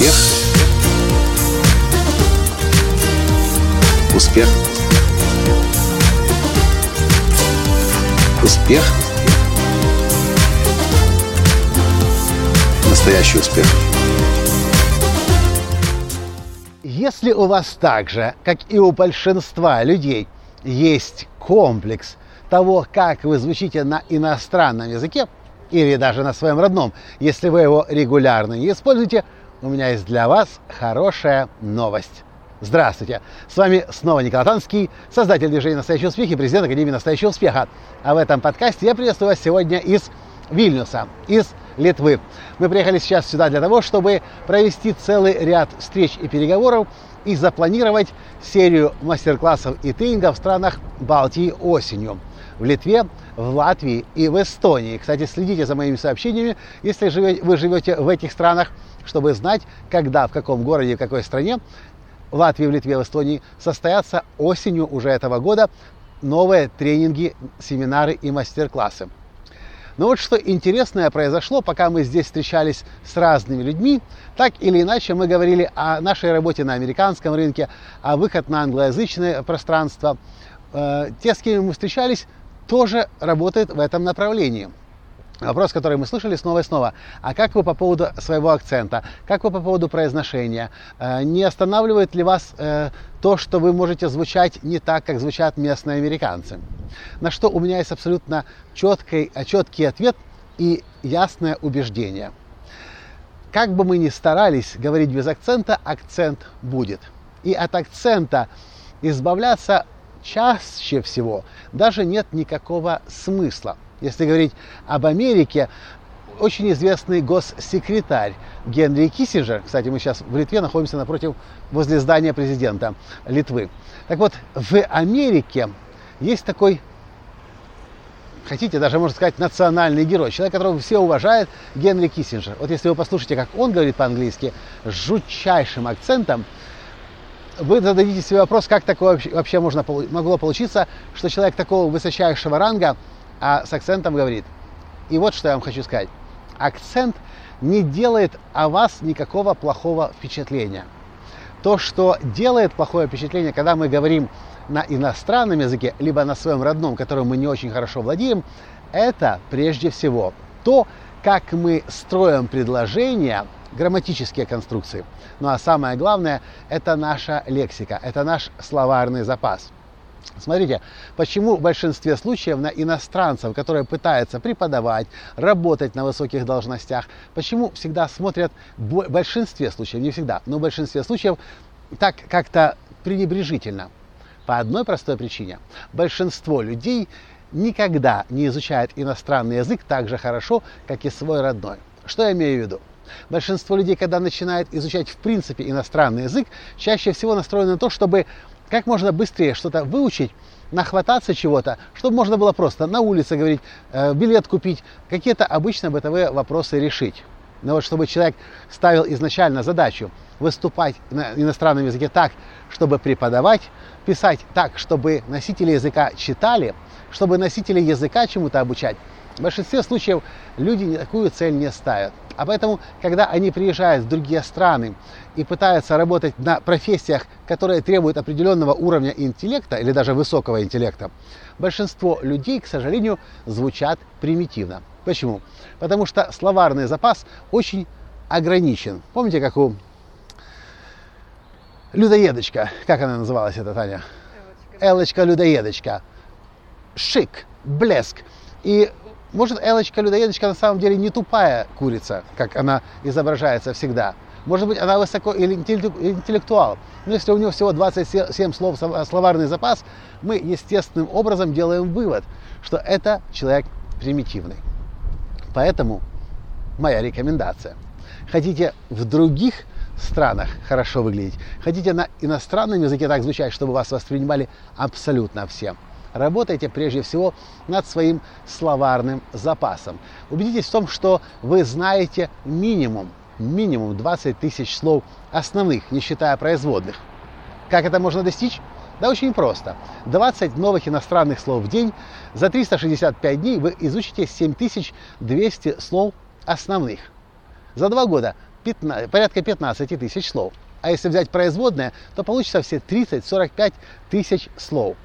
Успех. Успех. Успех. Настоящий успех. Если у вас так же, как и у большинства людей, есть комплекс того, как вы звучите на иностранном языке, или даже на своем родном, если вы его регулярно не используете, у меня есть для вас хорошая новость. Здравствуйте! С вами снова Николай Танский, создатель движения «Настоящий успех» и президент Академии «Настоящего успеха». А в этом подкасте я приветствую вас сегодня из Вильнюса, из Литвы. Мы приехали сейчас сюда для того, чтобы провести целый ряд встреч и переговоров и запланировать серию мастер-классов и тренингов в странах Балтии осенью. В Литве, в Латвии и в Эстонии. Кстати, следите за моими сообщениями, если вы живете в этих странах, чтобы знать, когда, в каком городе, в какой стране в Латвии, в Литве, в Эстонии состоятся осенью уже этого года новые тренинги, семинары и мастер-классы. Но вот что интересное произошло, пока мы здесь встречались с разными людьми, так или иначе мы говорили о нашей работе на американском рынке, о выход на англоязычное пространство. Э, те, с кем мы встречались, тоже работают в этом направлении. Вопрос, который мы слышали снова и снова. А как вы по поводу своего акцента? Как вы по поводу произношения? Э, не останавливает ли вас э, то, что вы можете звучать не так, как звучат местные американцы? На что у меня есть абсолютно четкий, четкий ответ и ясное убеждение. Как бы мы ни старались говорить без акцента, акцент будет. И от акцента избавляться чаще всего даже нет никакого смысла. Если говорить об Америке, очень известный госсекретарь Генри Киссинджер, кстати, мы сейчас в Литве находимся напротив, возле здания президента Литвы. Так вот, в Америке есть такой, хотите, даже можно сказать, национальный герой, человек, которого все уважают, Генри Киссинджер. Вот если вы послушаете, как он говорит по-английски, с жутчайшим акцентом, вы зададите себе вопрос, как такое вообще можно, могло получиться, что человек такого высочайшего ранга а с акцентом говорит. И вот что я вам хочу сказать. Акцент не делает о вас никакого плохого впечатления. То, что делает плохое впечатление, когда мы говорим на иностранном языке, либо на своем родном, которым мы не очень хорошо владеем, это прежде всего то, как мы строим предложения, грамматические конструкции. Ну а самое главное, это наша лексика, это наш словарный запас – Смотрите, почему в большинстве случаев на иностранцев, которые пытаются преподавать, работать на высоких должностях, почему всегда смотрят, в большинстве случаев, не всегда, но в большинстве случаев так как-то пренебрежительно. По одной простой причине. Большинство людей никогда не изучает иностранный язык так же хорошо, как и свой родной. Что я имею в виду? Большинство людей, когда начинает изучать в принципе иностранный язык, чаще всего настроены на то, чтобы как можно быстрее что-то выучить, нахвататься чего-то, чтобы можно было просто на улице говорить, э, билет купить, какие-то обычно бытовые вопросы решить. Но вот чтобы человек ставил изначально задачу выступать на иностранном языке так, чтобы преподавать, писать так, чтобы носители языка читали, чтобы носители языка чему-то обучать, в большинстве случаев люди такую цель не ставят. А поэтому, когда они приезжают в другие страны и пытаются работать на профессиях, которые требуют определенного уровня интеллекта или даже высокого интеллекта, большинство людей, к сожалению, звучат примитивно. Почему? Потому что словарный запас очень ограничен. Помните, как у людоедочка, как она называлась, эта Таня? Элочка-людоедочка. Шик, блеск. И может, Элочка-людоедочка на самом деле не тупая курица, как она изображается всегда. Может быть, она высоко интеллектуал. Но если у нее всего 27 слов словарный запас, мы естественным образом делаем вывод, что это человек примитивный. Поэтому моя рекомендация. Хотите в других странах хорошо выглядеть, хотите на иностранном языке так звучать, чтобы вас воспринимали абсолютно всем – работайте прежде всего над своим словарным запасом. Убедитесь в том, что вы знаете минимум, минимум 20 тысяч слов основных, не считая производных. Как это можно достичь? Да очень просто. 20 новых иностранных слов в день. За 365 дней вы изучите 7200 слов основных. За два года 15, порядка 15 тысяч слов. А если взять производное, то получится все 30-45 тысяч слов.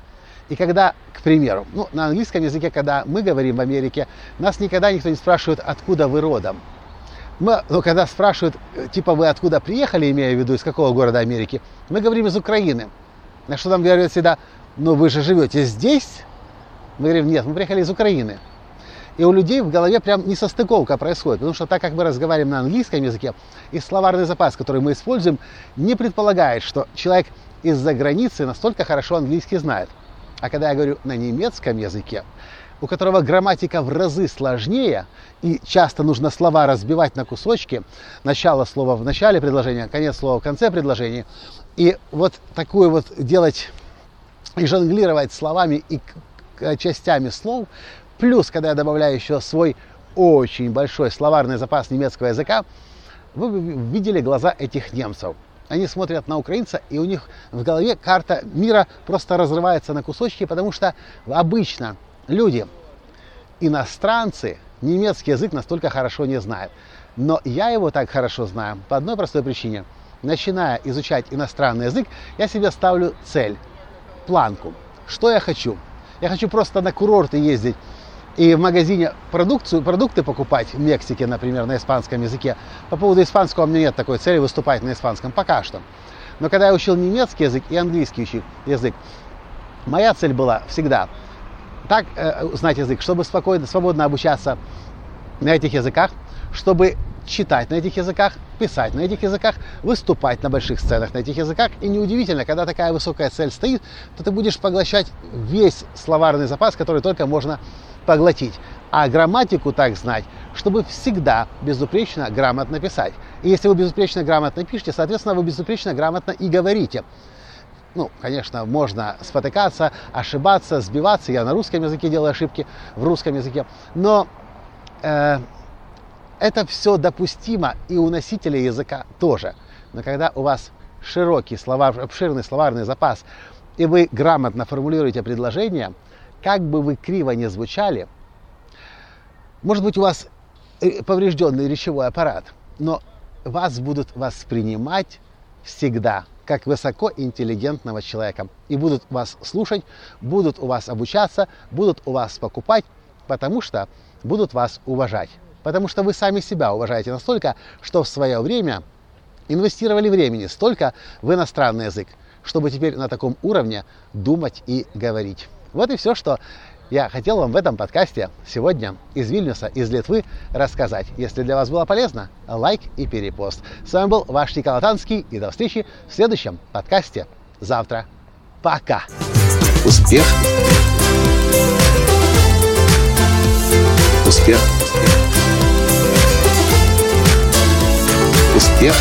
И когда, к примеру, ну, на английском языке, когда мы говорим в Америке, нас никогда никто не спрашивает, откуда вы родом. Мы, ну, когда спрашивают, типа, вы откуда приехали, имея в виду, из какого города Америки, мы говорим из Украины. На что нам говорят всегда, ну вы же живете здесь? Мы говорим, нет, мы приехали из Украины. И у людей в голове прям несостыковка происходит, потому что так как мы разговариваем на английском языке, и словарный запас, который мы используем, не предполагает, что человек из-за границы настолько хорошо английский знает. А когда я говорю на немецком языке, у которого грамматика в разы сложнее, и часто нужно слова разбивать на кусочки, начало слова в начале предложения, конец слова в конце предложения, и вот такую вот делать и жонглировать словами и частями слов, плюс, когда я добавляю еще свой очень большой словарный запас немецкого языка, вы видели глаза этих немцев. Они смотрят на украинца, и у них в голове карта мира просто разрывается на кусочки, потому что обычно люди, иностранцы, немецкий язык настолько хорошо не знают. Но я его так хорошо знаю по одной простой причине. Начиная изучать иностранный язык, я себе ставлю цель, планку. Что я хочу? Я хочу просто на курорты ездить и в магазине продукцию, продукты покупать в Мексике, например, на испанском языке. По поводу испанского у меня нет такой цели выступать на испанском пока что. Но когда я учил немецкий язык и английский язык, моя цель была всегда так э, знать язык, чтобы спокойно, свободно обучаться на этих языках, чтобы читать на этих языках, писать на этих языках, выступать на больших сценах на этих языках. И неудивительно, когда такая высокая цель стоит, то ты будешь поглощать весь словарный запас, который только можно поглотить. А грамматику так знать, чтобы всегда безупречно грамотно писать. И если вы безупречно грамотно пишете, соответственно, вы безупречно грамотно и говорите. Ну, конечно, можно спотыкаться, ошибаться, сбиваться. Я на русском языке делаю ошибки, в русском языке. Но э, это все допустимо и у носителя языка тоже. Но когда у вас широкий словар, обширный словарный запас, и вы грамотно формулируете предложение, как бы вы криво не звучали, может быть, у вас э, поврежденный речевой аппарат, но вас будут воспринимать всегда как высокоинтеллигентного человека. И будут вас слушать, будут у вас обучаться, будут у вас покупать, потому что будут вас уважать. Потому что вы сами себя уважаете настолько, что в свое время инвестировали времени столько в иностранный язык, чтобы теперь на таком уровне думать и говорить. Вот и все, что я хотел вам в этом подкасте сегодня из Вильнюса, из Литвы рассказать. Если для вас было полезно, лайк и перепост. С вами был ваш Николай Танский и до встречи в следующем подкасте завтра. Пока! Успех! Успех! Успех!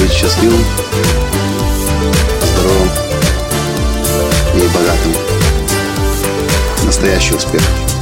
Быть счастливым, здоровым и богатым настоящий успех.